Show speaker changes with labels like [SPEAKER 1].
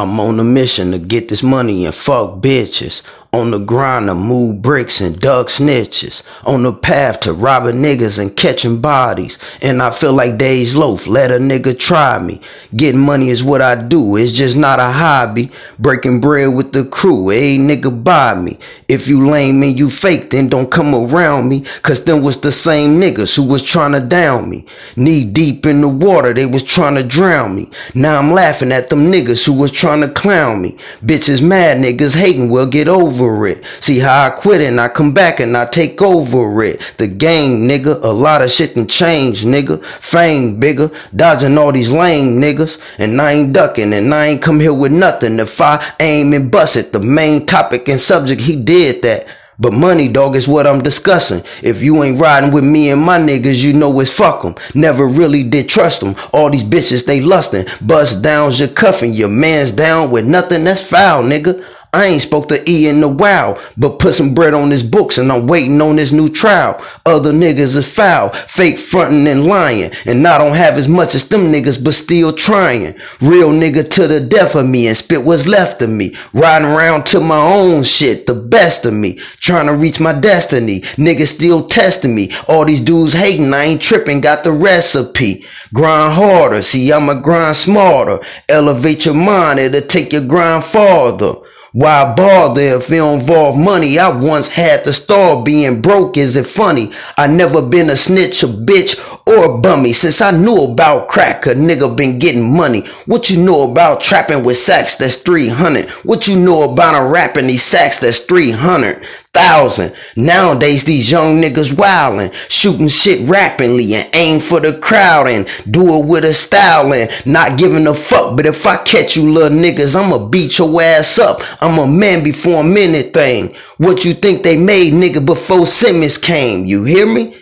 [SPEAKER 1] I'm on a mission to get this money and fuck bitches. On the grind to move bricks and duck snitches. On the path to robbing niggas and catching bodies. And I feel like Days Loaf, let a nigga try me. Getting money is what I do, it's just not a hobby. Breaking bread with the crew, a nigga buy me. If you lame and you fake, then don't come around me. Cause them was the same niggas who was trying to down me. Knee deep in the water, they was trying to drown me. Now I'm laughing at them niggas who was trying to clown me. Bitches mad, niggas hating, well get over over it. See how I quit and I come back and I take over it. The game, nigga, a lot of shit can change, nigga. Fame bigger, dodging all these lame niggas. And I ain't ducking and I ain't come here with nothing. If I aim and bust it, the main topic and subject, he did that. But money, dog, is what I'm discussing. If you ain't riding with me and my niggas, you know it's fuck 'em. Never really did trust 'em. All these bitches, they lustin'. Bust downs, you're cuffing. Your man's down with nothing that's foul, nigga. I ain't spoke to E in a while, but put some bread on his books and I'm waiting on this new trial. Other niggas is foul, fake frontin' and lying, and I don't have as much as them niggas, but still trying. Real nigga to the death of me and spit what's left of me. Riding around to my own shit, the best of me, trying to reach my destiny. Niggas still testing me. All these dudes hating, I ain't tripping, got the recipe. Grind harder, see I'ma grind smarter. Elevate your mind, it'll take your grind farther. Why bother if it involve money? I once had to start being broke. Is it funny? I never been a snitch, a bitch, or a bummy. Since I knew about crack, a nigga been getting money. What you know about trapping with sacks? That's 300. What you know about a rapping these sacks? That's 300 thousand. Nowadays, these young niggas wildin', shooting shit rapidly and aim for the crowd and do it with a style and not giving a fuck. But if I catch you little niggas, I'ma beat your ass up. I'm a man before a minute thing. What you think they made, nigga, before Simmons came? You hear me?